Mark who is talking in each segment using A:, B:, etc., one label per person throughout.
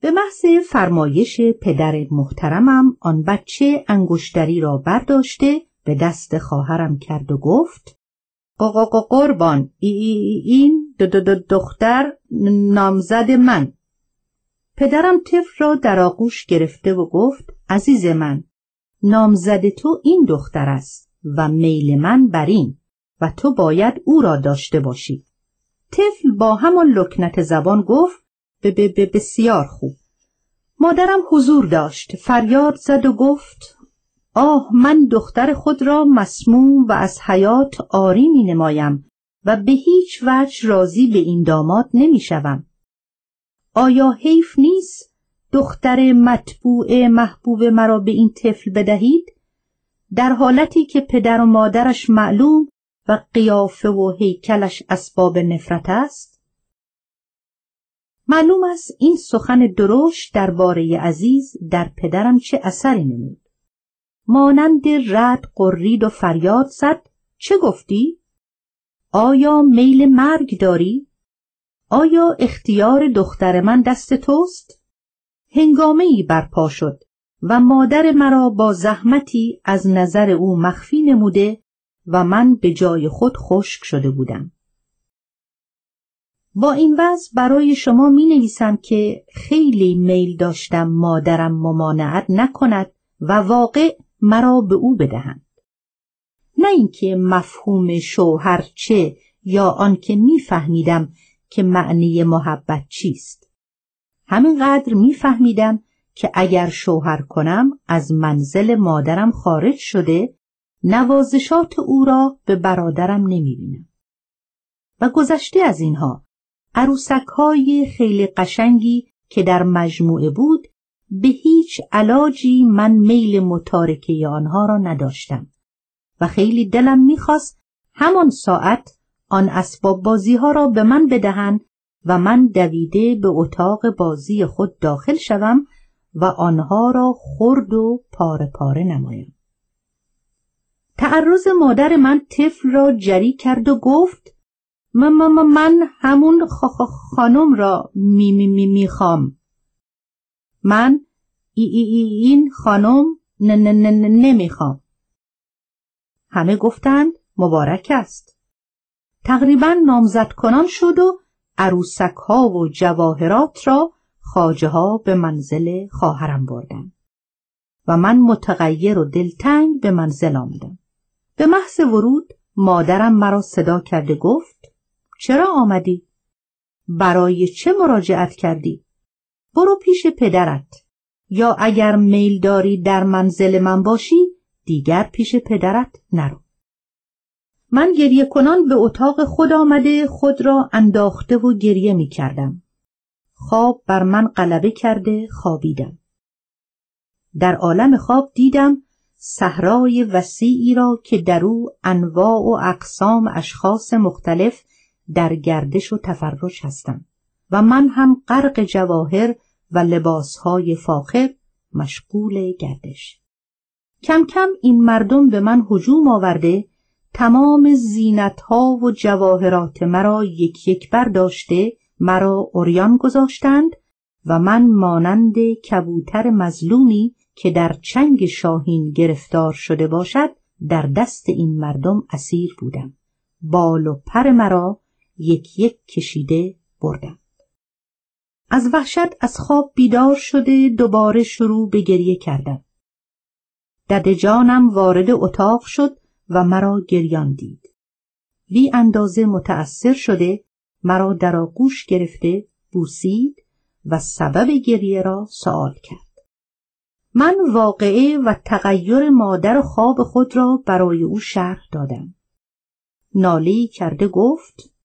A: به محض فرمایش پدر محترمم آن بچه انگشتری را برداشته به دست خواهرم کرد و گفت قاقا قربان این دو دو دختر نامزد من. پدرم طفل را در آغوش گرفته و گفت عزیز من نامزد تو این دختر است و میل من بر این و تو باید او را داشته باشی. طفل با همان لکنت زبان گفت بسیار خوب مادرم حضور داشت فریاد زد و گفت آه من دختر خود را مسموم و از حیات آری می نمایم و به هیچ وجه راضی به این داماد نمی شوم. آیا حیف نیست دختر مطبوع محبوب مرا به این طفل بدهید؟ در حالتی که پدر و مادرش معلوم و قیافه و هیکلش اسباب نفرت است؟ معلوم است این سخن درشت درباره عزیز در پدرم چه اثری نمود. مانند رد قرید و فریاد زد چه گفتی؟ آیا میل مرگ داری؟ آیا اختیار دختر من دست توست؟ هنگامه ای برپا شد و مادر مرا با زحمتی از نظر او مخفی نموده و من به جای خود خشک شده بودم. با این وضع برای شما می نویسم که خیلی میل داشتم مادرم ممانعت نکند و واقع مرا به او بدهند. نه اینکه مفهوم شوهر چه یا آنکه میفهمیدم که معنی محبت چیست. همینقدر میفهمیدم که اگر شوهر کنم از منزل مادرم خارج شده نوازشات او را به برادرم نمی‌بینم. و گذشته از اینها عروسک های خیلی قشنگی که در مجموعه بود به هیچ علاجی من میل متارکه آنها را نداشتم و خیلی دلم می‌خواست همان ساعت آن اسباب بازی ها را به من بدهند و من دویده به اتاق بازی خود داخل شوم و آنها را خرد و پاره پاره نمایم. تعرض مادر من طفل را جری کرد و گفت من, من همون خانم را می می می می‌خوام. من ای ای ای این خانم ن ن ن نمی‌خوام. همه گفتند مبارک است. تقریبا نامزد کنان شد و عروسک ها و جواهرات را خاجه ها به منزل خواهرم بردند و من متغیر و دلتنگ به منزل آمدم. به محض ورود مادرم مرا صدا کرده گفت چرا آمدی؟ برای چه مراجعت کردی؟ برو پیش پدرت یا اگر میل داری در منزل من باشی دیگر پیش پدرت نرو. من گریه کنان به اتاق خود آمده خود را انداخته و گریه می کردم. خواب بر من غلبه کرده خوابیدم. در عالم خواب دیدم صحرای وسیعی را که در او انواع و اقسام اشخاص مختلف در گردش و تفرش هستند و من هم غرق جواهر و لباسهای فاخر مشغول گردش. کم کم این مردم به من هجوم آورده تمام زینتها و جواهرات مرا یک یک برداشته مرا اوریان گذاشتند و من مانند کبوتر مظلومی که در چنگ شاهین گرفتار شده باشد در دست این مردم اسیر بودم بال و پر مرا یک یک کشیده بردم. از وحشت از خواب بیدار شده دوباره شروع به گریه کردم. دد جانم وارد اتاق شد و مرا گریان دید. بی اندازه متأثر شده مرا در آغوش گرفته بوسید و سبب گریه را سوال کرد. من واقعه و تغییر مادر خواب خود را برای او شرح دادم. نالی کرده گفت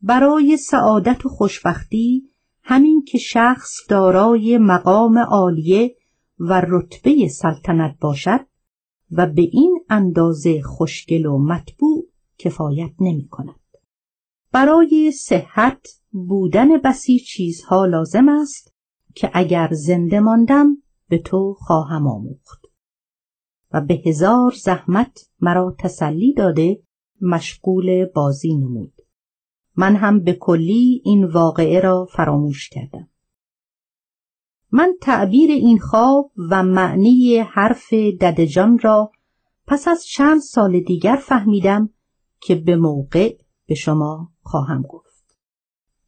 A: برای سعادت و خوشبختی همین که شخص دارای مقام عالیه و رتبه سلطنت باشد و به این اندازه خوشگل و مطبوع کفایت نمی کند. برای صحت بودن بسی چیزها لازم است که اگر زنده ماندم به تو خواهم آموخت و به هزار زحمت مرا تسلی داده مشغول بازی نمود من هم به کلی این واقعه را فراموش کردم من تعبیر این خواب و معنی حرف ددجان را پس از چند سال دیگر فهمیدم که به موقع به شما خواهم گفت.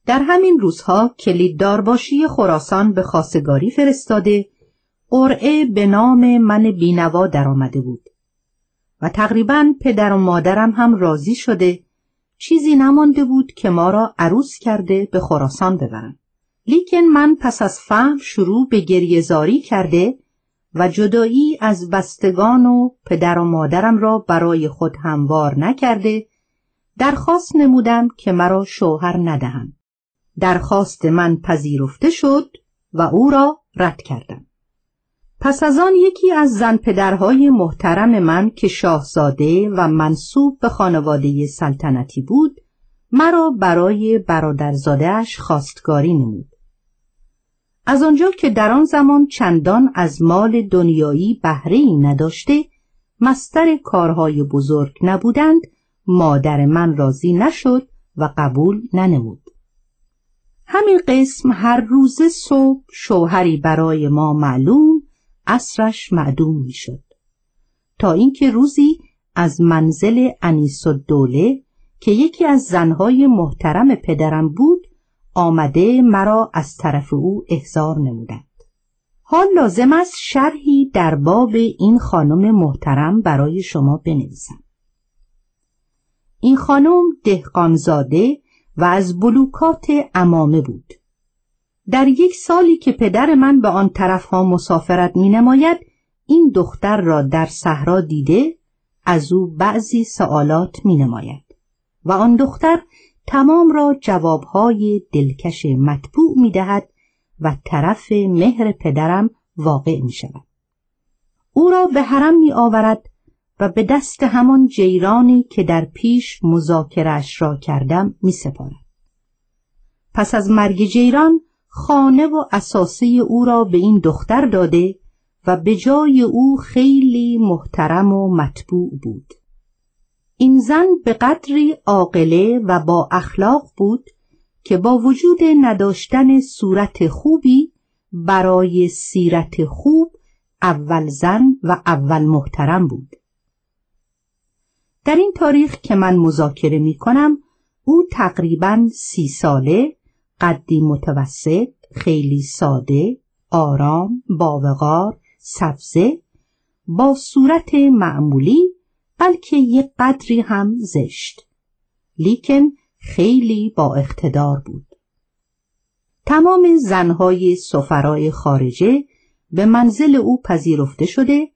A: در همین روزها کلید دارباشی خراسان به خاصگاری فرستاده قرعه به نام من بینوا درآمده بود و تقریبا پدر و مادرم هم راضی شده چیزی نمانده بود که ما را عروس کرده به خراسان ببرند. لیکن من پس از فهم شروع به گریهزاری کرده و جدایی از بستگان و پدر و مادرم را برای خود هموار نکرده درخواست نمودم که مرا شوهر ندهند. درخواست من پذیرفته شد و او را رد کردم. پس از آن یکی از زن پدرهای محترم من که شاهزاده و منصوب به خانواده سلطنتی بود مرا برای برادرزادهاش خواستگاری نمود. از آنجا که در آن زمان چندان از مال دنیایی بهره نداشته مستر کارهای بزرگ نبودند مادر من راضی نشد و قبول ننمود همین قسم هر روز صبح شوهری برای ما معلوم اصرش معدوم می‌شد. تا اینکه روزی از منزل انیس دوله که یکی از زنهای محترم پدرم بود آمده مرا از طرف او احضار نمودند. حال لازم است شرحی در باب این خانم محترم برای شما بنویسم. این خانم دهقانزاده و از بلوکات امامه بود. در یک سالی که پدر من به آن طرفها مسافرت می نماید این دختر را در صحرا دیده از او بعضی سوالات می نماید و آن دختر تمام را جوابهای دلکش مطبوع می دهد و طرف مهر پدرم واقع می شود. او را به حرم می آورد و به دست همان جیرانی که در پیش مذاکرش را کردم می سپارد. پس از مرگ جیران خانه و اساسه او را به این دختر داده و به جای او خیلی محترم و مطبوع بود. این زن به قدری عاقله و با اخلاق بود که با وجود نداشتن صورت خوبی برای سیرت خوب اول زن و اول محترم بود. در این تاریخ که من مذاکره می کنم او تقریبا سی ساله قدی متوسط خیلی ساده آرام باوقار سبزه با صورت معمولی بلکه یک قدری هم زشت لیکن خیلی با اقتدار بود تمام زنهای سفرای خارجه به منزل او پذیرفته شده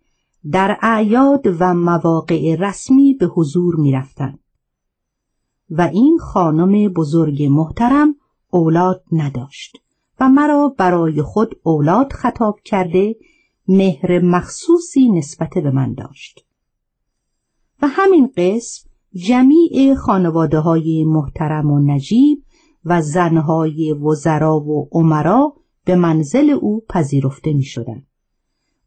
A: در اعیاد و مواقع رسمی به حضور می رفتن. و این خانم بزرگ محترم اولاد نداشت و مرا برای خود اولاد خطاب کرده مهر مخصوصی نسبت به من داشت و همین قسم جمیع خانواده های محترم و نجیب و زنهای وزرا و عمرا به منزل او پذیرفته می شدن.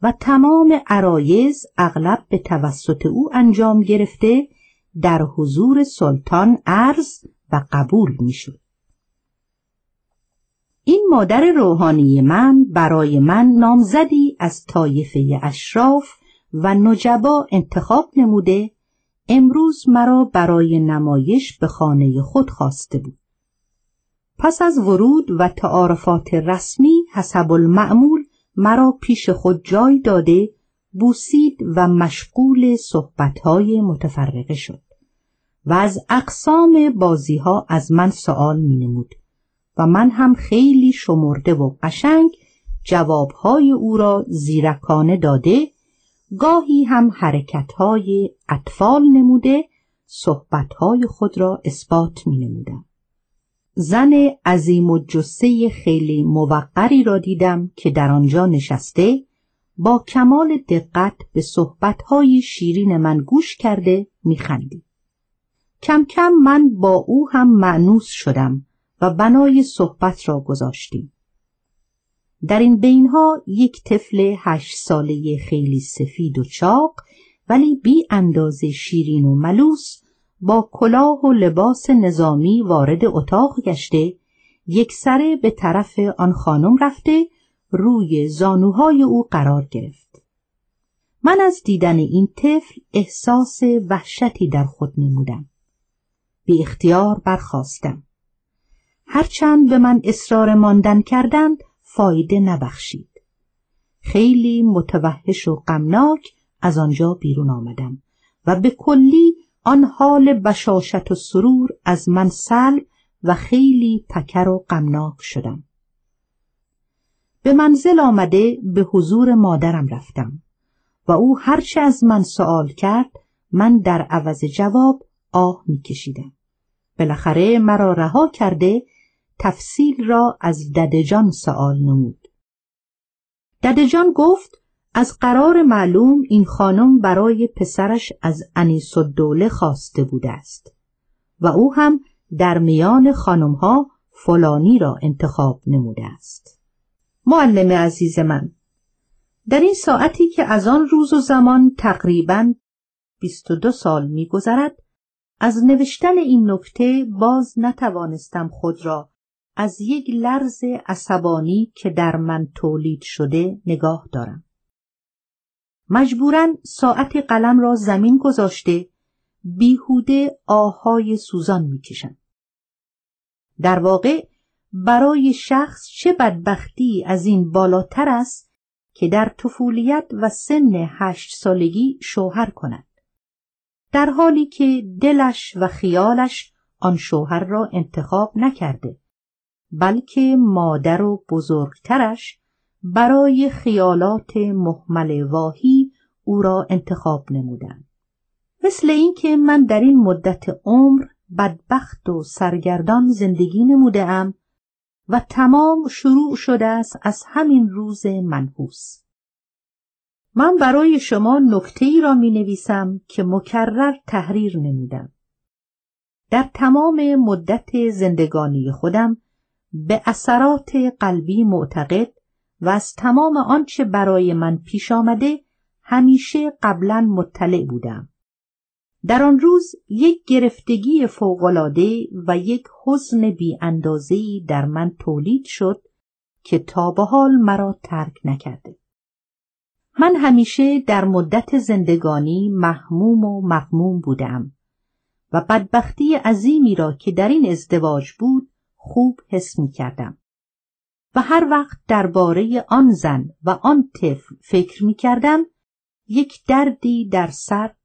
A: و تمام عرایز اغلب به توسط او انجام گرفته در حضور سلطان عرض و قبول می شد. این مادر روحانی من برای من نامزدی از طایفه اشراف و نجبا انتخاب نموده امروز مرا برای نمایش به خانه خود خواسته بود. پس از ورود و تعارفات رسمی حسب المعمول مرا پیش خود جای داده بوسید و مشغول صحبتهای متفرقه شد و از اقسام بازیها از من سوال می نمود و من هم خیلی شمرده و قشنگ جوابهای او را زیرکانه داده گاهی هم حرکتهای اطفال نموده صحبتهای خود را اثبات می نمودم. زن عظیم و جسه خیلی موقری را دیدم که در آنجا نشسته با کمال دقت به صحبتهای شیرین من گوش کرده میخندید. کم کم من با او هم معنوس شدم و بنای صحبت را گذاشتیم. در این بینها یک طفل هشت ساله خیلی سفید و چاق ولی بی اندازه شیرین و ملوس با کلاه و لباس نظامی وارد اتاق گشته یک سره به طرف آن خانم رفته روی زانوهای او قرار گرفت. من از دیدن این طفل احساس وحشتی در خود نمودم. بی اختیار برخواستم. هرچند به من اصرار ماندن کردند فایده نبخشید. خیلی متوحش و غمناک از آنجا بیرون آمدم و به کلی آن حال بشاشت و سرور از من سلب و خیلی پکر و غمناک شدم. به منزل آمده به حضور مادرم رفتم و او هرچه از من سوال کرد من در عوض جواب آه میکشیدم. بالاخره مرا رها کرده تفصیل را از ددجان سوال نمود. ددجان گفت از قرار معلوم این خانم برای پسرش از انیس الدوله خواسته بوده است و او هم در میان خانمها فلانی را انتخاب نموده است. معلم عزیز من در این ساعتی که از آن روز و زمان تقریبا 22 سال میگذرد از نوشتن این نکته باز نتوانستم خود را از یک لرز عصبانی که در من تولید شده نگاه دارم. مجبورا ساعت قلم را زمین گذاشته بیهوده آهای سوزان می‌کشم. در واقع برای شخص چه بدبختی از این بالاتر است که در طفولیت و سن هشت سالگی شوهر کند. در حالی که دلش و خیالش آن شوهر را انتخاب نکرده بلکه مادر و بزرگترش برای خیالات محمل واهی او را انتخاب نمودند. مثل اینکه من در این مدت عمر بدبخت و سرگردان زندگی نموده ام و تمام شروع شده است از همین روز منحوس. من برای شما نکته ای را می نویسم که مکرر تحریر نمودم. در تمام مدت زندگانی خودم به اثرات قلبی معتقد و از تمام آنچه برای من پیش آمده همیشه قبلا مطلع بودم. در آن روز یک گرفتگی فوقالعاده و یک حزن بی در من تولید شد که تا به حال مرا ترک نکرده. من همیشه در مدت زندگانی محموم و مغموم بودم و بدبختی عظیمی را که در این ازدواج بود خوب حس می کردم. و هر وقت درباره آن زن و آن طفل فکر می کردم یک دردی در سر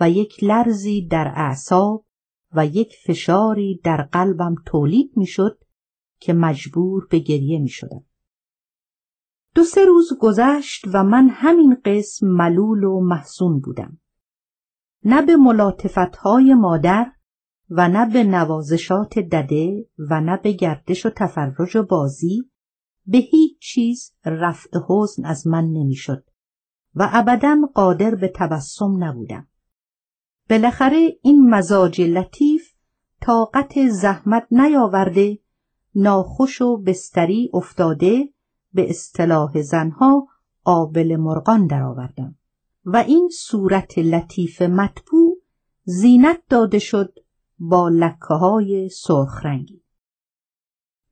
A: و یک لرزی در اعصاب و یک فشاری در قلبم تولید می شد که مجبور به گریه می شدم. دو سه روز گذشت و من همین قسم ملول و محزون بودم. نه به ملاطفتهای مادر و نه به نوازشات دده و نه به گردش و تفرج و بازی به هیچ چیز رفع حزن از من نمی‌شد و ابدا قادر به تبسم نبودم. بالاخره این مزاج لطیف طاقت زحمت نیاورده ناخوش و بستری افتاده به اصطلاح زنها آبل مرغان درآوردم و این صورت لطیف مطبوع زینت داده شد با لکه های سرخ رنگی.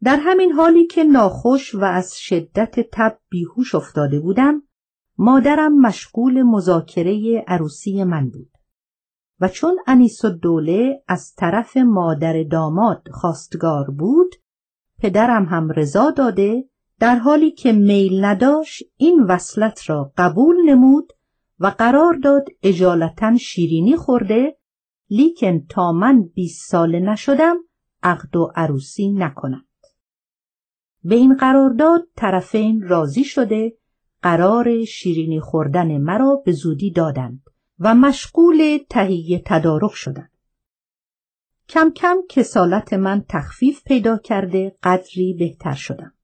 A: در همین حالی که ناخوش و از شدت تب بیهوش افتاده بودم مادرم مشغول مذاکره عروسی من بود و چون انیس و دوله از طرف مادر داماد خواستگار بود پدرم هم رضا داده در حالی که میل نداشت این وصلت را قبول نمود و قرار داد اجالتا شیرینی خورده لیکن تا من بیست ساله نشدم عقد و عروسی نکنند. به این قرارداد طرفین راضی شده قرار شیرینی خوردن مرا به زودی دادند و مشغول تهیه تدارک شدند. کم کم کسالت من تخفیف پیدا کرده قدری بهتر شدم.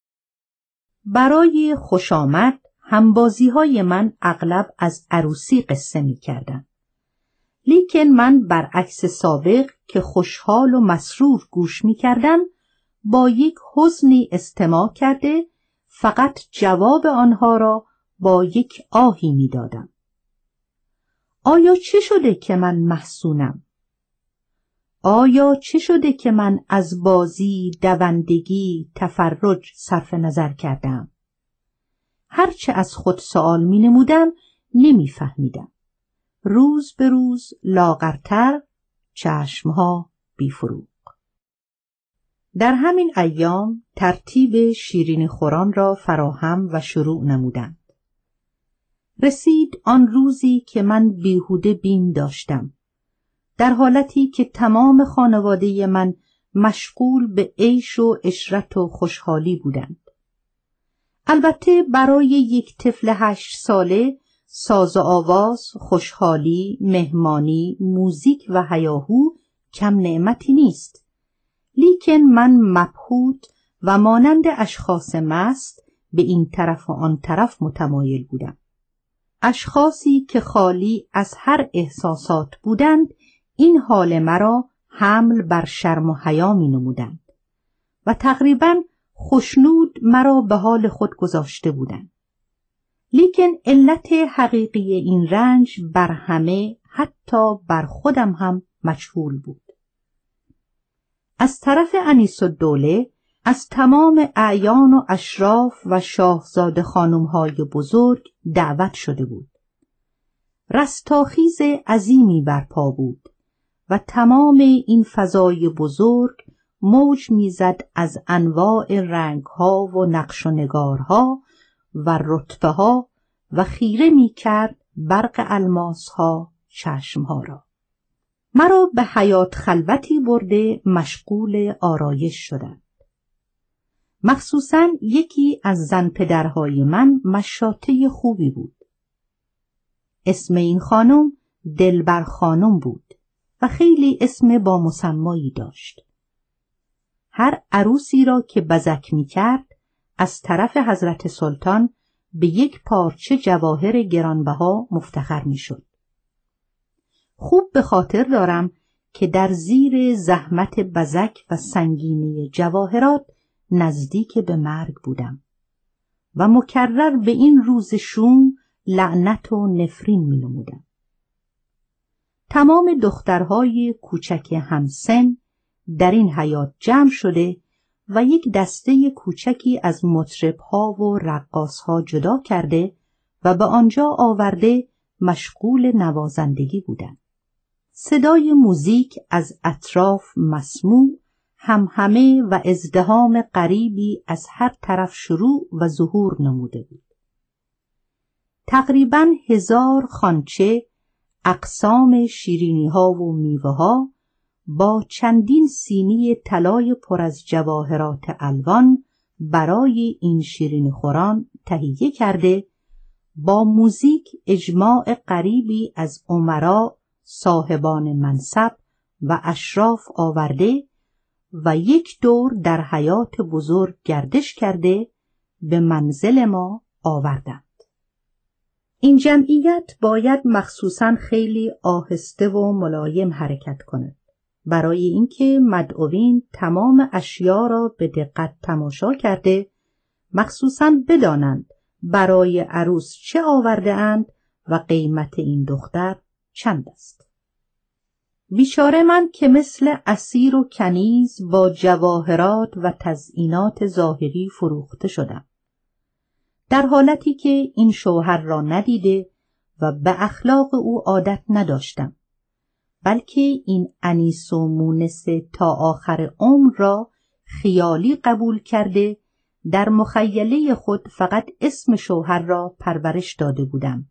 A: برای خوش آمد همبازی های من اغلب از عروسی قصه می کردن. لیکن من برعکس سابق که خوشحال و مسرور گوش می کردم با یک حزنی استماع کرده فقط جواب آنها را با یک آهی می دادم. آیا چه شده که من محسونم؟ آیا چه شده که من از بازی، دوندگی، تفرج صرف نظر کردم؟ هرچه از خود سوال می نمودم نمی فهمیدم. روز به روز لاغرتر چشمها بیفروغ. در همین ایام ترتیب شیرین خوران را فراهم و شروع نمودند. رسید آن روزی که من بیهوده بین داشتم. در حالتی که تمام خانواده من مشغول به عیش و اشرت و خوشحالی بودند. البته برای یک طفل هشت ساله ساز و آواز، خوشحالی، مهمانی، موزیک و هیاهو کم نعمتی نیست. لیکن من مبهوت و مانند اشخاص مست به این طرف و آن طرف متمایل بودم. اشخاصی که خالی از هر احساسات بودند این حال مرا حمل بر شرم و حیا می نمودند و تقریبا خوشنود مرا به حال خود گذاشته بودند. لیکن علت حقیقی این رنج بر همه حتی بر خودم هم مجهول بود. از طرف انیس و دوله از تمام اعیان و اشراف و شاهزاده خانمهای بزرگ دعوت شده بود. رستاخیز عظیمی برپا بود و تمام این فضای بزرگ موج می‌زد از انواع رنگها و نقش و نگارها و رتبه ها و خیره می کرد برق الماس ها چشم ها را. مرا به حیات خلوتی برده مشغول آرایش شدند. مخصوصا یکی از زن پدرهای من مشاته خوبی بود. اسم این خانم دلبر خانم بود و خیلی اسم با مسمایی داشت. هر عروسی را که بزک می کرد از طرف حضرت سلطان به یک پارچه جواهر گرانبها مفتخر می شد. خوب به خاطر دارم که در زیر زحمت بزک و سنگینی جواهرات نزدیک به مرگ بودم و مکرر به این روز شوم لعنت و نفرین می نمودم. تمام دخترهای کوچک همسن در این حیات جمع شده و یک دسته کوچکی از مطربها و رقاسها جدا کرده و به آنجا آورده مشغول نوازندگی بودند. صدای موزیک از اطراف مسموع همه و ازدهام غریبی از هر طرف شروع و ظهور نموده بود. تقریبا هزار خانچه اقسام شیرینی ها و میوه ها با چندین سینی طلای پر از جواهرات الوان برای این شیرین خوران تهیه کرده با موزیک اجماع قریبی از عمرا صاحبان منصب و اشراف آورده و یک دور در حیات بزرگ گردش کرده به منزل ما آوردند. این جمعیت باید مخصوصا خیلی آهسته و ملایم حرکت کند. برای اینکه مدعوین تمام اشیا را به دقت تماشا کرده مخصوصا بدانند برای عروس چه آورده اند و قیمت این دختر چند است. بیچاره من که مثل اسیر و کنیز با جواهرات و تزئینات ظاهری فروخته شدم. در حالتی که این شوهر را ندیده و به اخلاق او عادت نداشتم. بلکه این انیس و مونس تا آخر عمر را خیالی قبول کرده در مخیله خود فقط اسم شوهر را پرورش داده بودم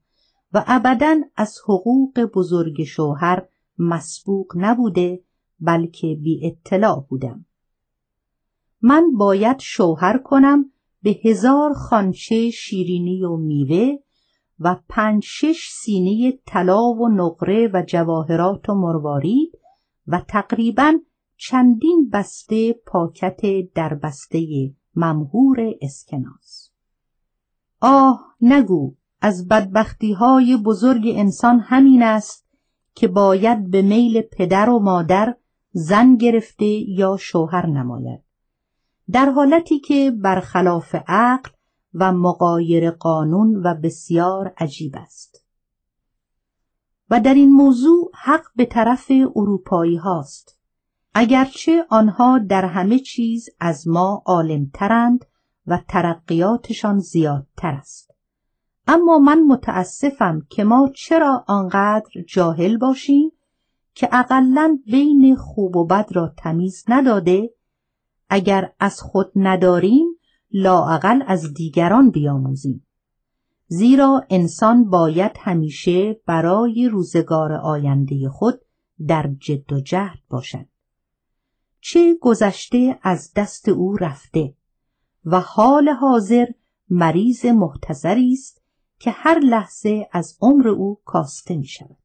A: و ابدا از حقوق بزرگ شوهر مسبوق نبوده بلکه بی اطلاع بودم. من باید شوهر کنم به هزار خانچه شیرینی و میوه و پنج شش سینه طلا و نقره و جواهرات و مروارید و تقریبا چندین بسته پاکت در بسته ممهور اسکناس. آه نگو از بدبختی های بزرگ انسان همین است که باید به میل پدر و مادر زن گرفته یا شوهر نماید. در حالتی که برخلاف عقل و مقایر قانون و بسیار عجیب است. و در این موضوع حق به طرف اروپایی هاست. اگرچه آنها در همه چیز از ما عالمترند و ترقیاتشان زیادتر است. اما من متاسفم که ما چرا آنقدر جاهل باشیم که اقلا بین خوب و بد را تمیز نداده اگر از خود نداریم لااقل از دیگران بیاموزیم زیرا انسان باید همیشه برای روزگار آینده خود در جد و جهد باشد چه گذشته از دست او رفته و حال حاضر مریض محتضری است که هر لحظه از عمر او کاسته می شود.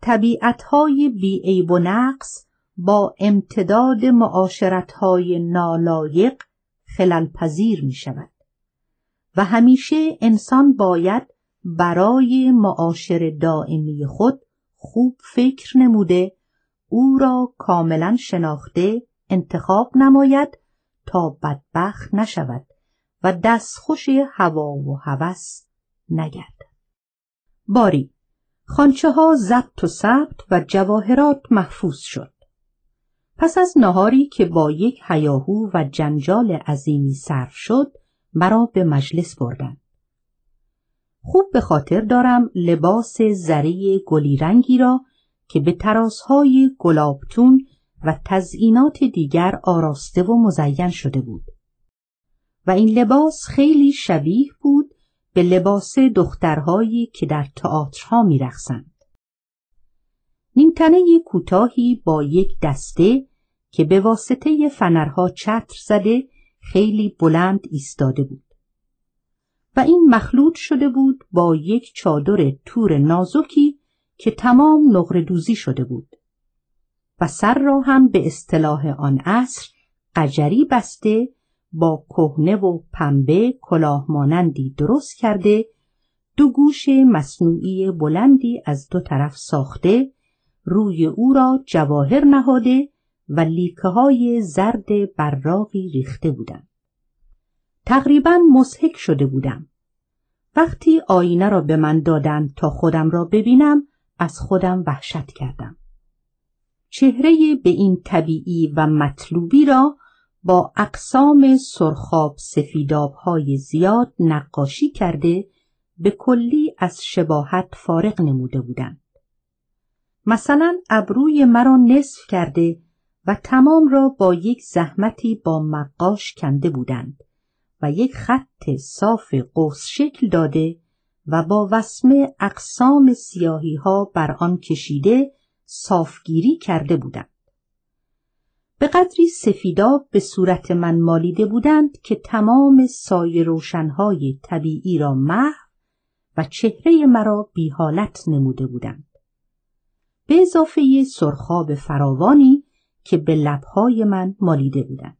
A: طبیعتهای بیعیب و نقص با امتداد معاشرتهای نالایق خللپذیر می شود و همیشه انسان باید برای معاشر دائمی خود خوب فکر نموده او را کاملا شناخته انتخاب نماید تا بدبخت نشود و دستخوش هوا و هوس نگردد باری خانچه ها ضبط و ثبت و جواهرات محفوظ شد. پس از نهاری که با یک هیاهو و جنجال عظیمی صرف شد مرا به مجلس بردند خوب به خاطر دارم لباس زری گلی رنگی را که به تراسهای گلابتون و تزئینات دیگر آراسته و مزین شده بود. و این لباس خیلی شبیه بود به لباس دخترهایی که در تئاترها میرقصند. نیمتنه کوتاهی با یک دسته که به واسطه فنرها چتر زده خیلی بلند ایستاده بود. و این مخلوط شده بود با یک چادر تور نازکی که تمام نقره دوزی شده بود. و سر را هم به اصطلاح آن عصر قجری بسته با کهنه و پنبه کلاه مانندی درست کرده دو گوش مصنوعی بلندی از دو طرف ساخته روی او را جواهر نهاده و لیکه های زرد براقی ریخته بودند. تقریبا مسحک شده بودم. وقتی آینه را به من دادند تا خودم را ببینم از خودم وحشت کردم. چهره به این طبیعی و مطلوبی را با اقسام سرخاب سفیداب های زیاد نقاشی کرده به کلی از شباهت فارغ نموده بودند. مثلا ابروی مرا نصف کرده و تمام را با یک زحمتی با مقاش کنده بودند و یک خط صاف قوس شکل داده و با وسمه اقسام سیاهی ها بر آن کشیده صافگیری کرده بودند. به قدری سفیداب به صورت من مالیده بودند که تمام سایه روشنهای طبیعی را محو و چهره مرا بی حالت نموده بودند. به اضافه سرخاب فراوانی که به لبهای من مالیده بودند.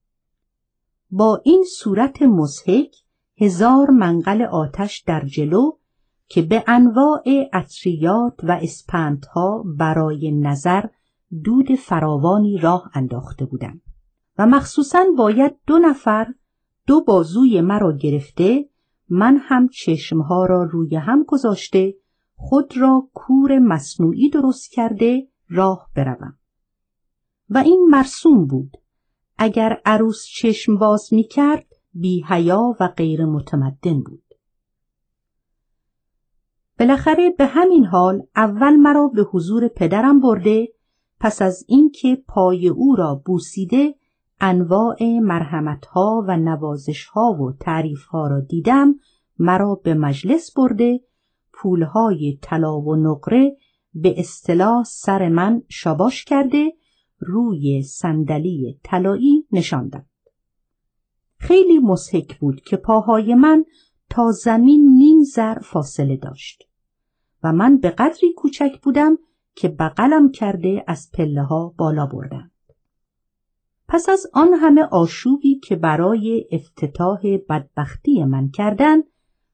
A: با این صورت مزهک هزار منقل آتش در جلو که به انواع عطریات و اسپندها برای نظر دود فراوانی راه انداخته بودند و مخصوصا باید دو نفر دو بازوی مرا گرفته من هم چشمها را روی هم گذاشته خود را کور مصنوعی درست کرده راه بروم. و این مرسوم بود. اگر عروس چشم باز می کرد بی حیا و غیر متمدن بود. بالاخره به همین حال اول مرا به حضور پدرم برده پس از اینکه پای او را بوسیده انواع مرحمتها و نوازشها و تعریفها را دیدم مرا به مجلس برده پولهای طلا و نقره به اصطلاح سر من شاباش کرده روی صندلی طلایی نشاندند خیلی مسحک بود که پاهای من تا زمین نیم زر فاصله داشت و من به قدری کوچک بودم که بغلم کرده از پله ها بالا بردند. پس از آن همه آشوبی که برای افتتاح بدبختی من کردند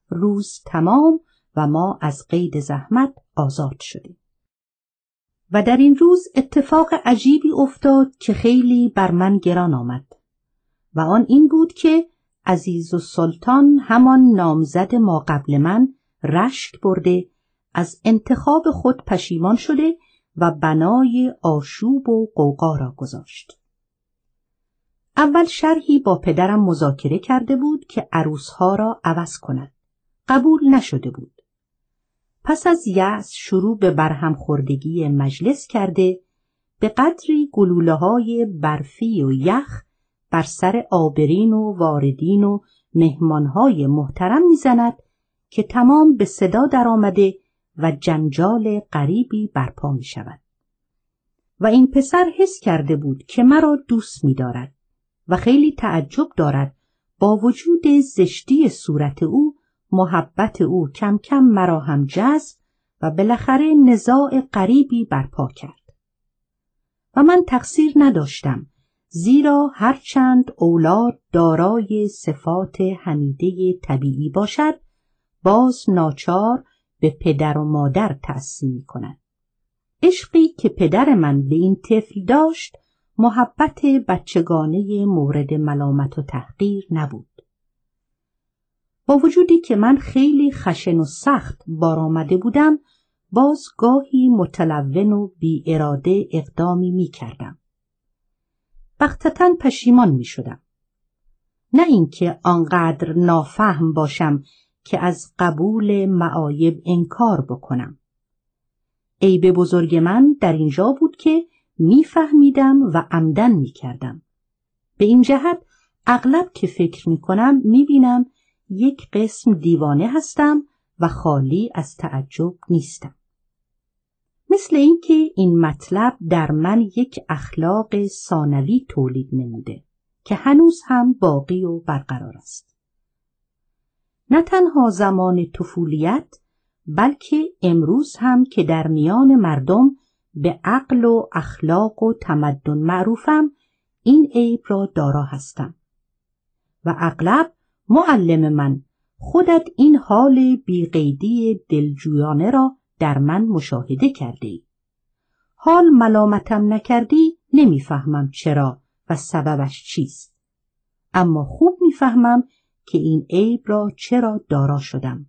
A: روز تمام و ما از قید زحمت آزاد شدیم. و در این روز اتفاق عجیبی افتاد که خیلی بر من گران آمد و آن این بود که عزیز و سلطان همان نامزد ما قبل من رشک برده از انتخاب خود پشیمان شده و بنای آشوب و قوقا را گذاشت. اول شرحی با پدرم مذاکره کرده بود که عروسها را عوض کند قبول نشده بود. پس از یأس شروع به برهم خوردگی مجلس کرده به قدری گلوله های برفی و یخ بر سر آبرین و واردین و مهمانهای محترم می‌زند که تمام به صدا درآمده و جنجال غریبی برپا می شود. و این پسر حس کرده بود که مرا دوست می دارد و خیلی تعجب دارد با وجود زشتی صورت او محبت او کم کم مرا هم جذب و بالاخره نزاع غریبی برپا کرد و من تقصیر نداشتم زیرا هرچند اولاد دارای صفات حمیده طبیعی باشد باز ناچار به پدر و مادر تأثیر می کند. عشقی که پدر من به این طفل داشت محبت بچگانه مورد ملامت و تحقیر نبود. با وجودی که من خیلی خشن و سخت بار آمده بودم باز گاهی متلون و بی اراده اقدامی می کردم. پشیمان می شدم. نه اینکه آنقدر نافهم باشم که از قبول معایب انکار بکنم. عیب بزرگ من در اینجا بود که میفهمیدم و عمدن می‌کردم. به این جهت اغلب که فکر می‌کنم می‌بینم یک قسم دیوانه هستم و خالی از تعجب نیستم. مثل اینکه این مطلب در من یک اخلاق ثانوی تولید نموده که هنوز هم باقی و برقرار است. نه تنها زمان طفولیت بلکه امروز هم که در میان مردم به عقل و اخلاق و تمدن معروفم این عیب را دارا هستم و اغلب معلم من خودت این حال بیقیدی دلجویانه را در من مشاهده کرده ای. حال ملامتم نکردی نمی‌فهمم چرا و سببش چیست. اما خوب می‌فهمم که این عیب را چرا دارا شدم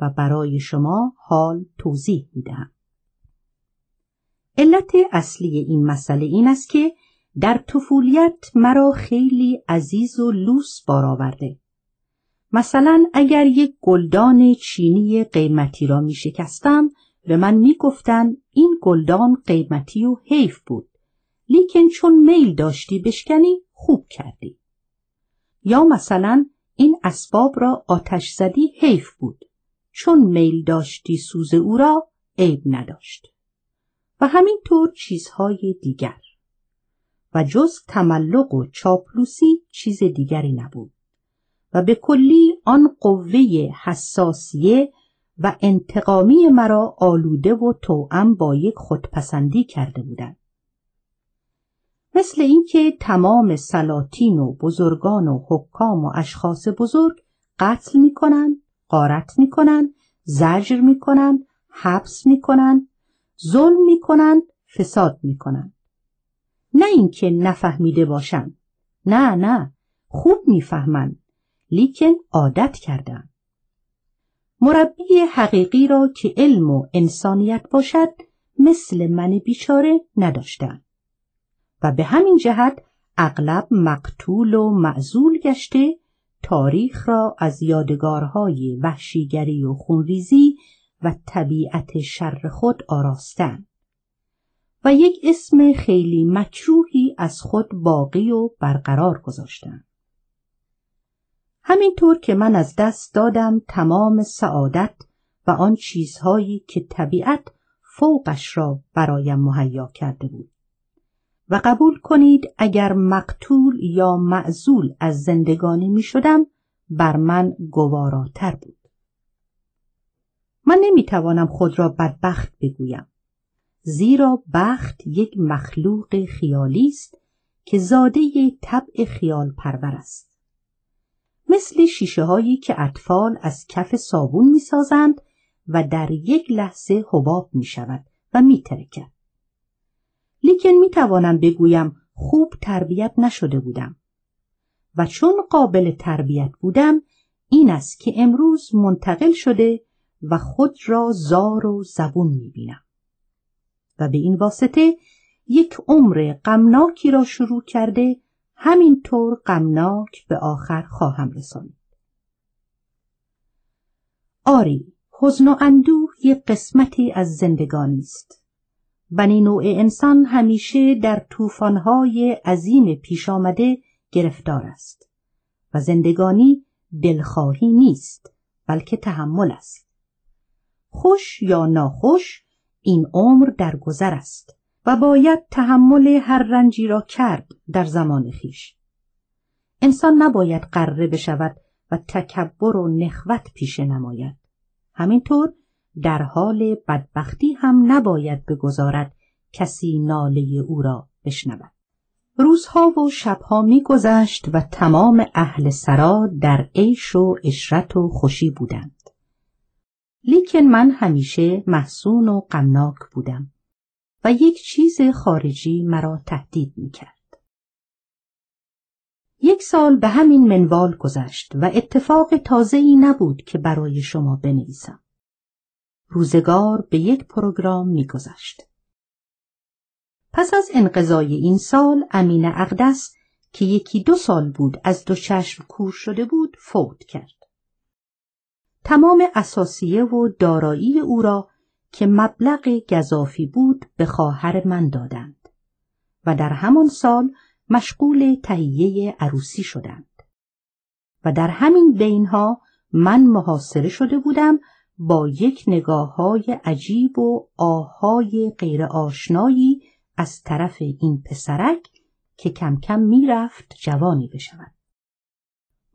A: و برای شما حال توضیح می‌دهم. علت اصلی این مسئله این است که در طفولیت مرا خیلی عزیز و لوس بار آورده. مثلا اگر یک گلدان چینی قیمتی را می شکستم به من می گفتن این گلدان قیمتی و حیف بود. لیکن چون میل داشتی بشکنی خوب کردی. یا مثلا این اسباب را آتش زدی حیف بود. چون میل داشتی سوز او را عیب نداشت. و همینطور چیزهای دیگر. و جز تملق و چاپلوسی چیز دیگری نبود. و به کلی آن قوه حساسیه و انتقامی مرا آلوده و توأم با یک خودپسندی کرده بودند. مثل اینکه تمام سلاطین و بزرگان و حکام و اشخاص بزرگ قتل می‌کنند قارت می‌کنند زجر می‌کنند حبس می‌کنند ظلم می‌کنند فساد می‌کنند. نه اینکه نفهمیده باشند نه نه خوب می‌فهمند. لیکن عادت کردند مربی حقیقی را که علم و انسانیت باشد مثل من بیچاره نداشتند و به همین جهت اغلب مقتول و معزول گشته تاریخ را از یادگارهای وحشیگری و خونریزی و طبیعت شر خود آراستن و یک اسم خیلی مکروهی از خود باقی و برقرار گذاشتن. همینطور که من از دست دادم تمام سعادت و آن چیزهایی که طبیعت فوقش را برایم مهیا کرده بود. و قبول کنید اگر مقتول یا معزول از زندگانی می شدم بر من گواراتر بود. من نمی توانم خود را بدبخت بگویم. زیرا بخت یک مخلوق خیالی است که زاده طبع خیال پرور است. مثل شیشه هایی که اطفال از کف صابون می سازند و در یک لحظه حباب می شود و می ترکد. لیکن می توانم بگویم خوب تربیت نشده بودم و چون قابل تربیت بودم این است که امروز منتقل شده و خود را زار و زبون می بینم و به این واسطه یک عمر غمناکی را شروع کرده همینطور غمناک به آخر خواهم رسانید آری حزن و اندوه یک قسمتی از زندگانی است. بنی نوع انسان همیشه در طوفان‌های عظیم پیش آمده گرفتار است و زندگانی دلخواهی نیست بلکه تحمل است. خوش یا ناخوش این عمر در گذر است. و باید تحمل هر رنجی را کرد در زمان خیش. انسان نباید قره بشود و تکبر و نخوت پیشه نماید. همینطور در حال بدبختی هم نباید بگذارد کسی ناله او را بشنود. روزها و شبها میگذشت و تمام اهل سرا در عیش و اشرت و خوشی بودند. لیکن من همیشه محسون و غمناک بودم. و یک چیز خارجی مرا تهدید می‌کرد یک سال به همین منوال گذشت و اتفاق تازه‌ای نبود که برای شما بنویسم. روزگار به یک پروگرام میگذشت. پس از انقضای این سال امین اقدس که یکی دو سال بود از دو چشم کور شده بود فوت کرد. تمام اساسیه و دارایی او را که مبلغ گذافی بود به خواهر من دادند و در همان سال مشغول تهیه عروسی شدند و در همین بینها من محاصره شده بودم با یک نگاه های عجیب و آهای غیر آشنایی از طرف این پسرک که کم کم می‌رفت جوانی بشود.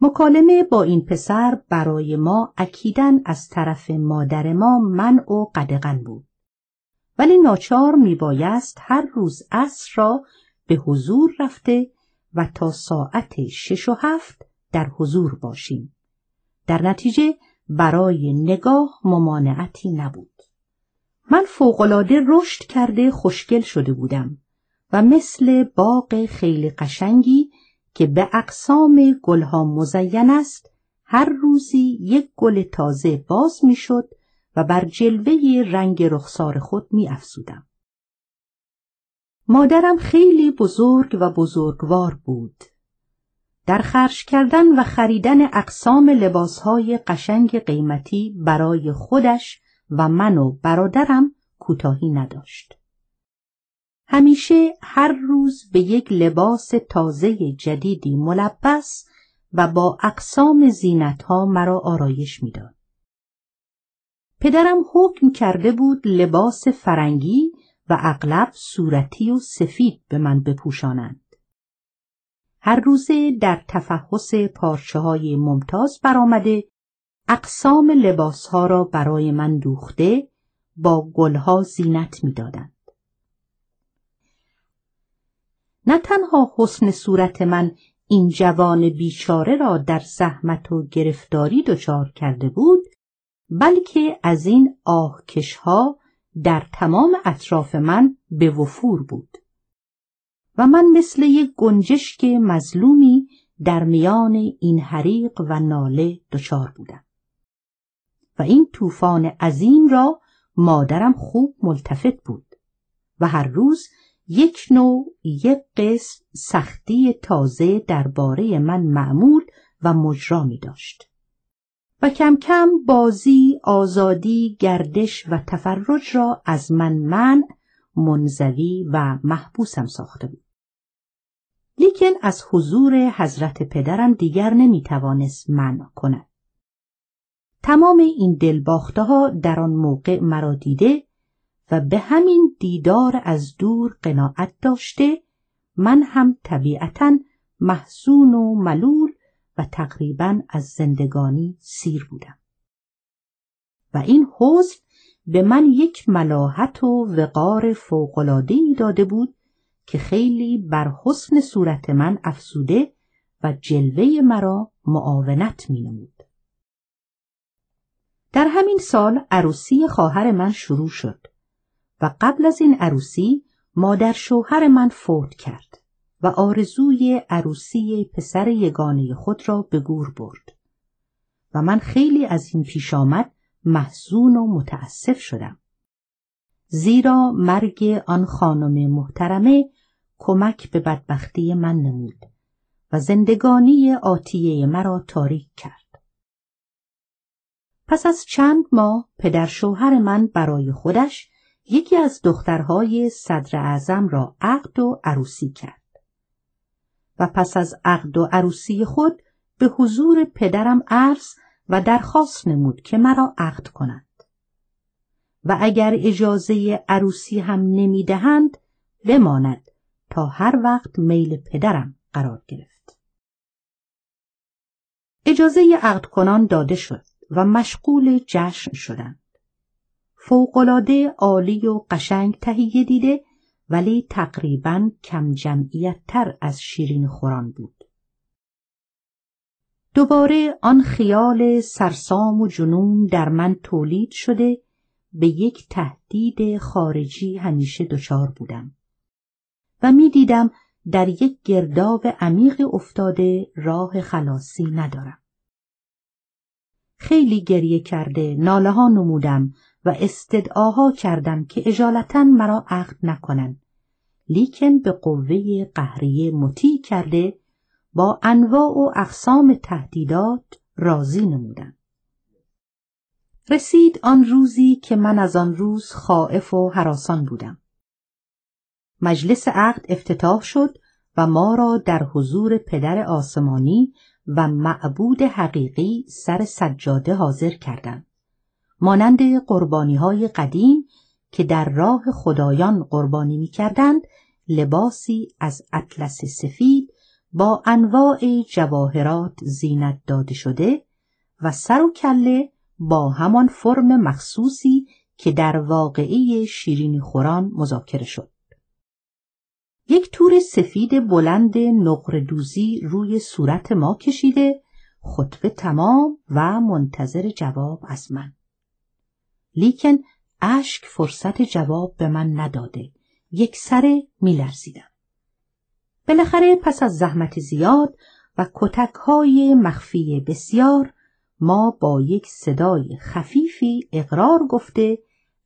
A: مکالمه با این پسر برای ما اکیدن از طرف مادر ما من و قدغن بود. ولی ناچار میبایست هر روز عصر را به حضور رفته و تا ساعت شش و هفت در حضور باشیم. در نتیجه برای نگاه ممانعتی نبود. من فوقالعاده رشد کرده خوشگل شده بودم و مثل باغ خیلی قشنگی که به اقسام گلها مزین است هر روزی یک گل تازه باز می‌شد و بر جلوه رنگ رخسار خود می افزودم. مادرم خیلی بزرگ و بزرگوار بود. در خرج کردن و خریدن اقسام لباسهای قشنگ قیمتی برای خودش و من و برادرم کوتاهی نداشت. همیشه هر روز به یک لباس تازه جدیدی ملبس و با اقسام زینتها مرا آرایش می‌داد. پدرم حکم کرده بود لباس فرنگی و اغلب صورتی و سفید به من بپوشانند. هر روزه در تفحص پارچه های ممتاز برآمده اقسام لباس ها را برای من دوخته با گلها زینت می‌دادند. نه تنها حسن صورت من این جوان بیچاره را در زحمت و گرفتاری دچار کرده بود بلکه از این آهکشها در تمام اطراف من به وفور بود. و من مثل یک گنجشک مظلومی در میان این حریق و ناله دچار بودم. و این طوفان عظیم را مادرم خوب ملتفت بود و هر روز یک نوع یک قسم سختی تازه درباره من معمول و مجرا می داشت. و کم کم بازی، آزادی، گردش و تفرج را از من من منزوی و محبوسم ساخته بود. لیکن از حضور حضرت پدرم دیگر نمی توانست من کند. تمام این دلباخته ها در آن موقع مرا دیده و به همین دیدار از دور قناعت داشته من هم طبیعتا محزون و ملول و تقریبا از زندگانی سیر بودم و این حزن به من یک ملاحت و وقار فوقلادهی داده بود که خیلی بر حسن صورت من افسوده و جلوه مرا معاونت می نمود. در همین سال عروسی خواهر من شروع شد و قبل از این عروسی مادر شوهر من فوت کرد و آرزوی عروسی پسر یگانه خود را به گور برد. و من خیلی از این پیش آمد محزون و متاسف شدم. زیرا مرگ آن خانم محترمه کمک به بدبختی من نمود و زندگانی آتیه مرا تاریک کرد. پس از چند ماه پدر شوهر من برای خودش یکی از دخترهای صدر اعظم را عقد و عروسی کرد. و پس از عقد و عروسی خود به حضور پدرم عرض و درخواست نمود که مرا عقد کند. و اگر اجازه عروسی هم نمی‌دهند بماند تا هر وقت میل پدرم قرار گرفت. اجازه عقد کنان داده شد و مشغول جشن شدند. فوقلاده عالی و قشنگ تهیه دیده ولی تقریبا کم جمعیت تر از شیرین خوران بود. دوباره آن خیال سرسام و جنون در من تولید شده به یک تهدید خارجی همیشه دچار بودم و می‌دیدم در یک گرداب عمیق افتاده راه خلاصی ندارم. خیلی گریه کرده ناله ها نمودم و استدعاها کردم که اجالتا مرا عقد نکنند لیکن به قوه قهریه مطیع کرده با انواع و اقسام تهدیدات راضی نمودند. رسید آن روزی که من از آن روز خائف و حراسان بودم. مجلس عقد افتتاح شد و ما را در حضور پدر آسمانی و معبود حقیقی سر سجاده حاضر کردند. مانند قربانی های قدیم که در راه خدایان قربانی می کردند لباسی از اطلس سفید با انواع جواهرات زینت داده شده و سر و کله با همان فرم مخصوصی که در واقعی شیرین خوران مذاکره شد. یک تور سفید بلند نقر دوزی روی صورت ما کشیده خطبه تمام و منتظر جواب از من. لیکن اشک فرصت جواب به من نداده. یک سره می لرزیدم. بالاخره پس از زحمت زیاد و کتک های مخفی بسیار ما با یک صدای خفیفی اقرار گفته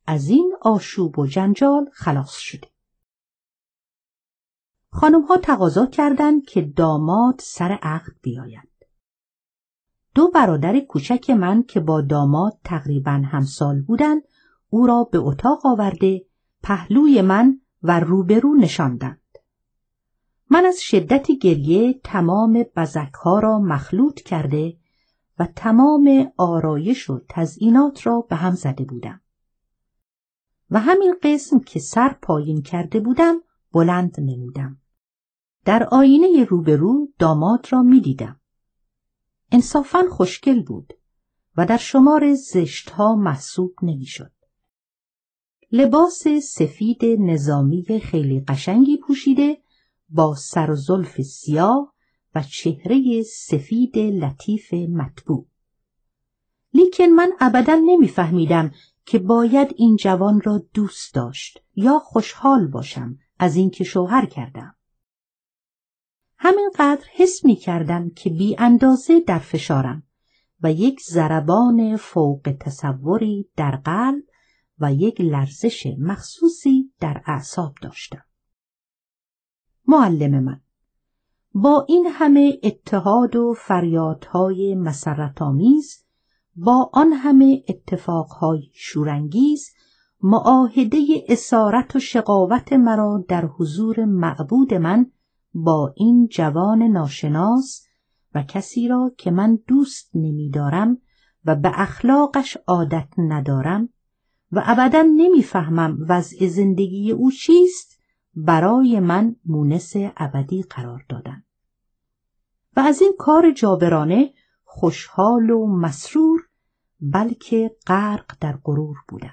A: از این آشوب و جنجال خلاص شده. خانم ها تقاضا کردند که داماد سر عقد بیاید. دو برادر کوچک من که با داماد تقریبا همسال بودند او را به اتاق آورده پهلوی من و روبرو نشاندند. من از شدت گریه تمام بزک ها را مخلوط کرده و تمام آرایش و تزئینات را به هم زده بودم. و همین قسم که سر پایین کرده بودم بلند نمودم. در آینه روبرو داماد را می دیدم. انصافا خوشگل بود و در شمار زشتها محسوب نمی‌شد. لباس سفید نظامی خیلی قشنگی پوشیده با سر و زلف سیاه و چهره سفید لطیف مطبوع. لیکن من ابدا نمیفهمیدم که باید این جوان را دوست داشت یا خوشحال باشم از اینکه شوهر کردم. همینقدر حس می کردم که بی اندازه در فشارم و یک ضربان فوق تصوری در قلب و یک لرزش مخصوصی در اعصاب داشتم. معلم من با این همه اتحاد و فریادهای مسرتآمیز با آن همه اتفاقهای شورانگیز معاهده اسارت و شقاوت مرا در حضور معبود من با این جوان ناشناس و کسی را که من دوست نمیدارم و به اخلاقش عادت ندارم و ابدا نمی‌فهمم وضع زندگی او چیست برای من مونس ابدی قرار دادن. و از این کار جابرانه خوشحال و مسرور بلکه غرق در غرور بودند.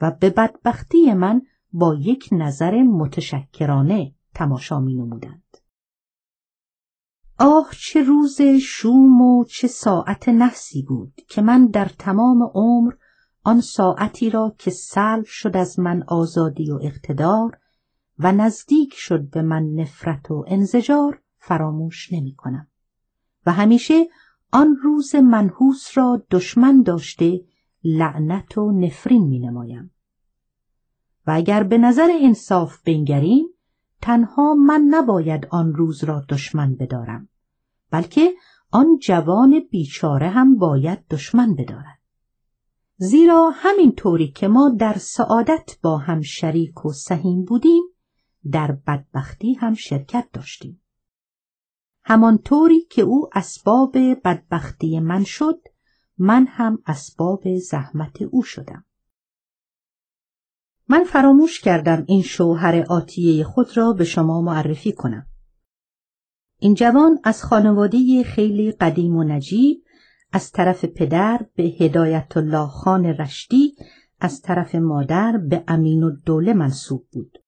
A: و به بدبختی من با یک نظر متشکرانه تماشا می نمودند. آه چه روز شوم و چه ساعت نحسی بود که من در تمام عمر آن ساعتی را که سلب شد از من آزادی و اقتدار و نزدیک شد به من نفرت و انزجار فراموش نمی کنم. و همیشه آن روز منحوس را دشمن داشته لعنت و نفرین می نمایم. و اگر به نظر انصاف بنگریم تنها من نباید آن روز را دشمن بدارم بلکه آن جوان بیچاره هم باید دشمن بدارد. زیرا همین طوری که ما در سعادت با هم شریک و سهیم بودیم در بدبختی هم شرکت داشتیم. همانطوری که او اسباب بدبختی من شد من هم اسباب زحمت او شدم. من فراموش کردم این شوهر آتیه خود را به شما معرفی کنم این جوان از خانواده خیلی قدیم و نجیب از طرف پدر به هدایت الله خان رشتی از طرف مادر به امین و دوله منصوب بود.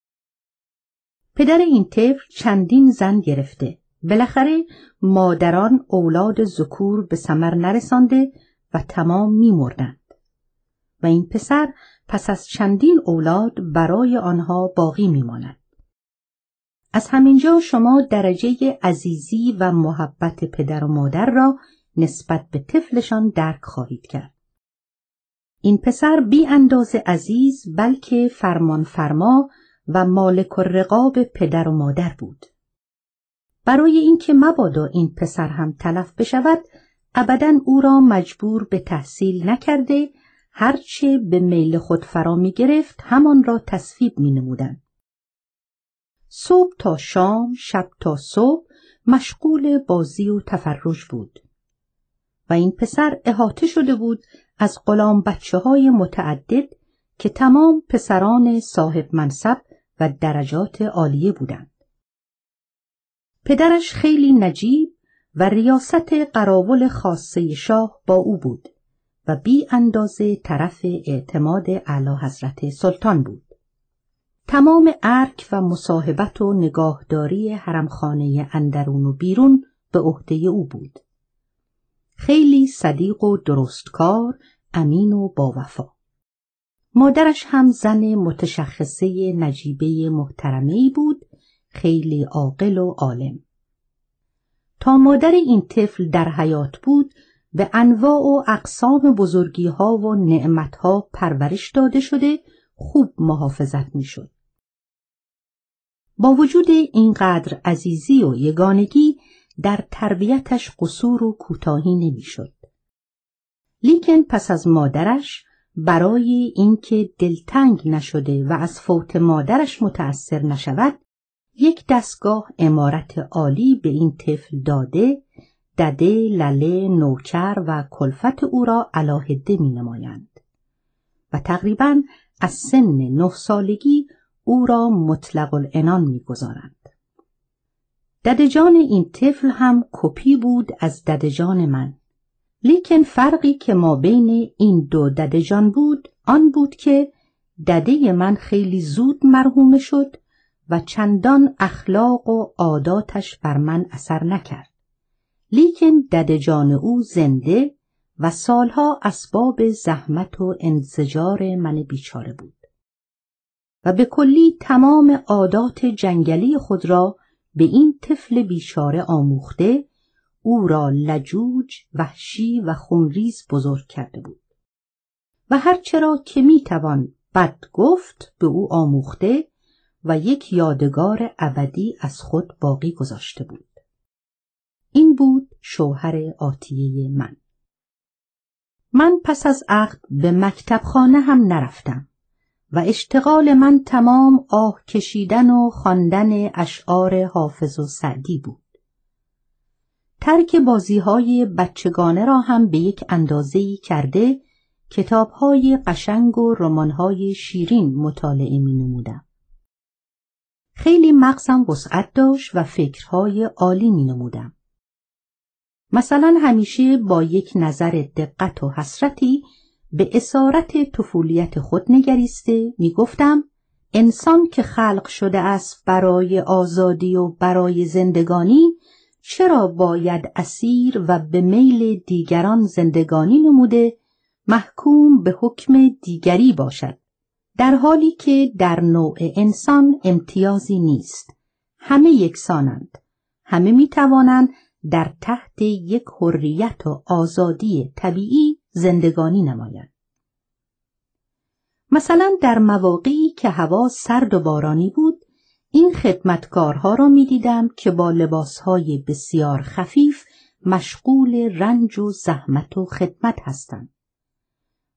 A: پدر این طفل چندین زن گرفته. بالاخره مادران اولاد ذکور به سمر نرسانده و تمام میمردند. و این پسر پس از چندین اولاد برای آنها باقی میماند. از همینجا شما درجه عزیزی و محبت پدر و مادر را نسبت به طفلشان درک خواهید کرد. این پسر بی انداز عزیز بلکه فرمان فرما و مالک و رقاب پدر و مادر بود. برای اینکه مبادا این پسر هم تلف بشود ابدا او را مجبور به تحصیل نکرده هرچه به میل خود فرا می گرفت همان را تصویب می نمودن. صبح تا شام شب تا صبح مشغول بازی و تفرج بود. و این پسر احاطه شده بود از غلام بچه های متعدد که تمام پسران صاحب منصب و درجات عالیه بودند. پدرش خیلی نجیب و ریاست قراول خاصه شاه با او بود و بی اندازه طرف اعتماد اعلی حضرت سلطان بود. تمام ارک و مصاحبت و نگاهداری حرمخانه اندرون و بیرون به عهده او بود. خیلی صدیق و درستکار امین و باوفا مادرش هم زن متشخصه نجیبه محترمه بود خیلی عاقل و عالم تا مادر این طفل در حیات بود به انواع و اقسام بزرگی ها و نعمت ها پرورش داده شده خوب محافظت می‌شد. با وجود اینقدر عزیزی و یگانگی در تربیتش قصور و کوتاهی نمی‌شد. لیکن پس از مادرش برای اینکه دلتنگ نشده و از فوت مادرش متأثر نشود یک دستگاه امارت عالی به این طفل داده دده لله نوکر و کلفت او را علاهده می نمایند و تقریبا از سن نه سالگی او را مطلق الانان می گذارند. ددجان این طفل هم کپی بود از ددجان من. لیکن فرقی که ما بین این دو ددجان بود آن بود که دده من خیلی زود مرحوم شد و چندان اخلاق و عاداتش بر من اثر نکرد. لیکن ددجان او زنده و سالها اسباب زحمت و انزجار من بیچاره بود. و به کلی تمام عادات جنگلی خود را به این طفل بیچاره آموخته او را لجوج، وحشی و خونریز بزرگ کرده بود. و هرچرا که می‌توان بد گفت به او آموخته و یک یادگار ابدی از خود باقی گذاشته بود. این بود شوهر آتیه من من پس از عقد به مکتب خانه هم نرفتم و اشتغال من تمام آه کشیدن و خواندن اشعار حافظ و سعدی بود. ترک بازی های بچگانه را هم به یک اندازه‌ای کرده کتابهای قشنگ و رمانهای شیرین مطالعه می نمودم. خیلی مغزم وسعت داشت و فکرهای عالی می نمودم. مثلا همیشه با یک نظر دقت و حسرتی به اسارت طفولیت خود نگریسته می‌گفتم انسان که خلق شده است برای آزادی و برای زندگانی چرا باید اسیر و به میل دیگران زندگانی نموده محکوم به حکم دیگری باشد؟ در حالی که در نوع انسان امتیازی نیست. همه یکسانند. همه می توانند در تحت یک حریت و آزادی طبیعی زندگانی نماید. مثلا در مواقعی که هوا سرد و بارانی بود این خدمتکارها را می دیدم که با لباسهای بسیار خفیف مشغول رنج و زحمت و خدمت هستند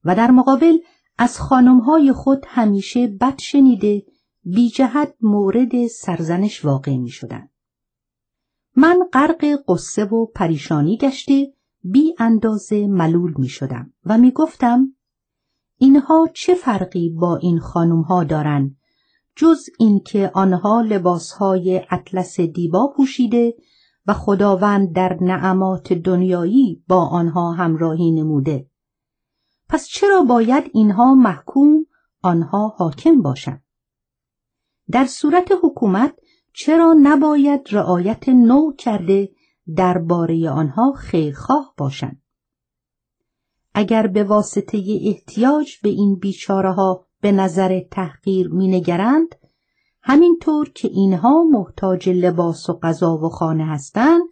A: و در مقابل از خانمهای خود همیشه بد شنیده بی جهت مورد سرزنش واقع می شدن. من غرق قصه و پریشانی گشته بی اندازه ملول می شدم و می گفتم اینها چه فرقی با این خانمها دارند جز اینکه آنها لباسهای اطلس دیبا پوشیده و خداوند در نعمات دنیایی با آنها همراهی نموده. پس چرا باید اینها محکوم آنها حاکم باشند؟ در صورت حکومت چرا نباید رعایت نو کرده درباره آنها خیرخواه باشند؟ اگر به واسطه احتیاج به این بیچاره ها به نظر تحقیر مینگرند همینطور که اینها محتاج لباس و غذا و خانه هستند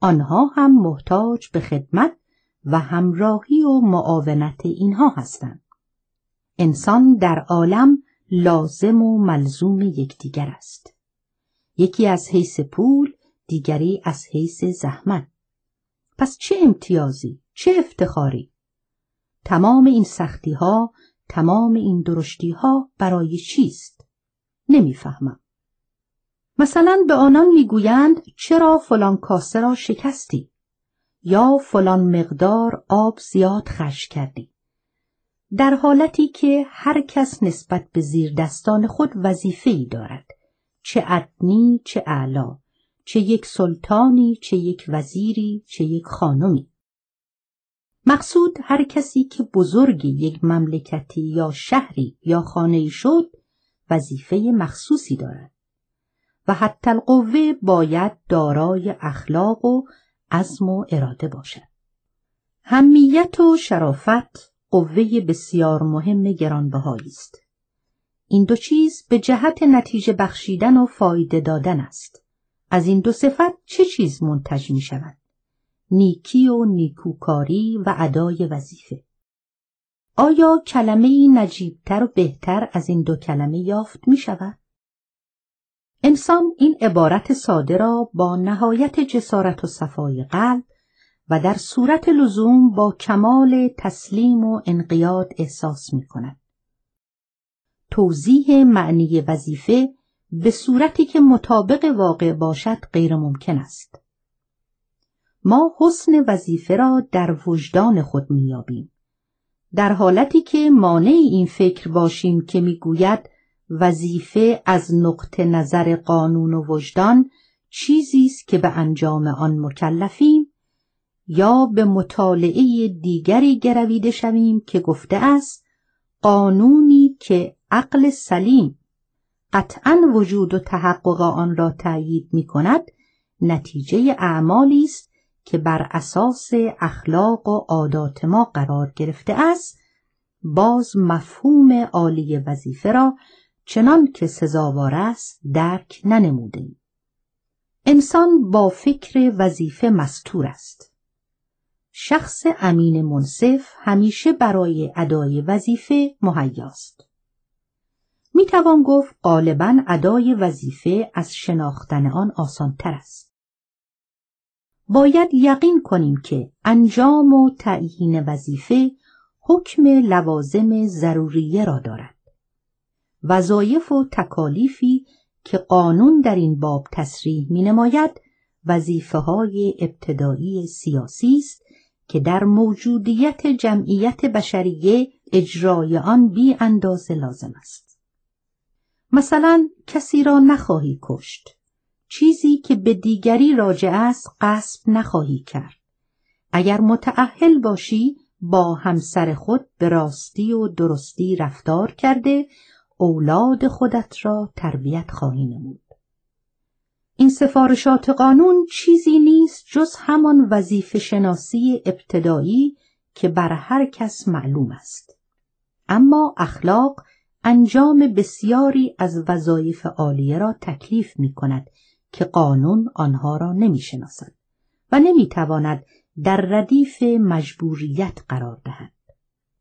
A: آنها هم محتاج به خدمت و همراهی و معاونت اینها هستند. انسان در عالم لازم و ملزوم یکدیگر است. یکی از حیث پول دیگری از حیث زحمت. پس چه امتیازی؟ چه افتخاری؟ تمام این سختی ها تمام این درشتی ها برای چیست؟ نمی‌فهمم. مثلا به آنان می‌گویند چرا فلان کاسه را شکستی؟ یا فلان مقدار آب زیاد خرج کردی؟ در حالتی که هر کس نسبت به زیر دستان خود وظیفه‌ای دارد. چه ادنی چه اعلا چه یک سلطانی چه یک وزیری چه یک خانمی. مقصود هر کسی که بزرگی یک مملکتی یا شهری یا خانه شد وظیفه مخصوصی دارد. و حتی القوه باید دارای اخلاق و عزم و اراده باشد. همیت و شرافت قوه بسیار مهم گرانبهایی است. این دو چیز به جهت نتیجه بخشیدن و فایده دادن است از این دو صفت چه چیز منتج می شود نیکی و نیکوکاری و ادای وظیفه آیا کلمه نجیبتر و بهتر از این دو کلمه یافت می شود؟ انسان این عبارت ساده را با نهایت جسارت و صفای قلب و در صورت لزوم با کمال تسلیم و انقیاد احساس می کند. توضیح معنی وظیفه به صورتی که مطابق واقع باشد غیر ممکن است. ما حسن وظیفه را در وجدان خود میابیم در حالتی که مانع این فکر باشیم که می‌گوید وظیفه از نقطه نظر قانون و وجدان چیزی است که به انجام آن مکلفیم یا به مطالعه دیگری گرویده شویم که گفته است قانونی که عقل سلیم. قطعا وجود و تحقق آن را تأیید می کند نتیجه اعمالی است که بر اساس اخلاق و عادات ما قرار گرفته است. باز مفهوم عالی وظیفه را چنان که سزاوار است درک ننموده انسان با فکر وظیفه مستور است. شخص امین منصف همیشه برای ادای وظیفه مهیاست. می توان گفت غالبا ادای وظیفه از شناختن آن آسانتر است باید یقین کنیم که انجام و تعیین وظیفه حکم لوازم ضروریه را دارد. وظایف و تکالیفی که قانون در این باب تصریح می نماید وظیفه های ابتدایی سیاسی است که در موجودیت جمعیت بشریه اجرای آن بی اندازه لازم است. مثلا کسی را نخواهی کشت. چیزی که به دیگری راجع است قصب نخواهی کرد. اگر متعهل باشی با همسر خود به راستی و درستی رفتار کرده اولاد خودت را تربیت خواهی نمود. این سفارشات قانون چیزی نیست جز همان وظیفه شناسی ابتدایی که بر هر کس معلوم است. اما اخلاق انجام بسیاری از وظایف عالیه را تکلیف می کند که قانون آنها را نمی‌شناسد و نمی‌تواند در ردیف مجبوریت قرار دهد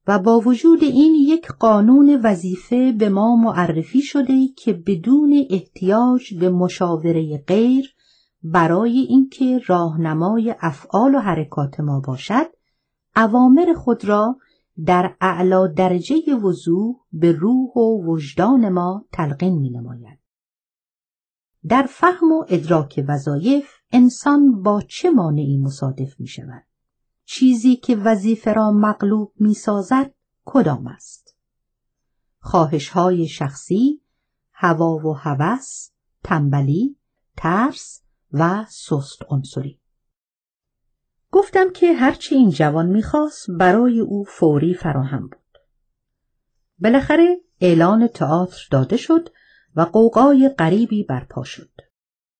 A: و با وجود این یک قانون وظیفه به ما معرفی شده که بدون احتیاج به مشاوره غیر برای اینکه راهنمای افعال و حرکات ما باشد اوامر خود را در اعلا درجه وضوح به روح و وجدان ما تلقین می نماید. در فهم و ادراک وظایف انسان با چه مانعی مصادف می شود؟ چیزی که وظیفه را مغلوب می سازد کدام است؟ خواهش های شخصی، هوا و هوس، تنبلی، ترس و سست عنصری. گفتم که هرچی این جوان می‌خواست برای او فوری فراهم بود. بالاخره اعلان تئاتر داده شد و قوقای غریبی برپا شد.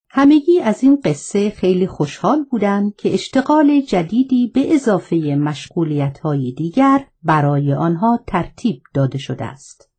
A: همگی از این قصه خیلی خوشحال بودند که اشتغال جدیدی به اضافه مشغولیت های دیگر برای آنها ترتیب داده شده است.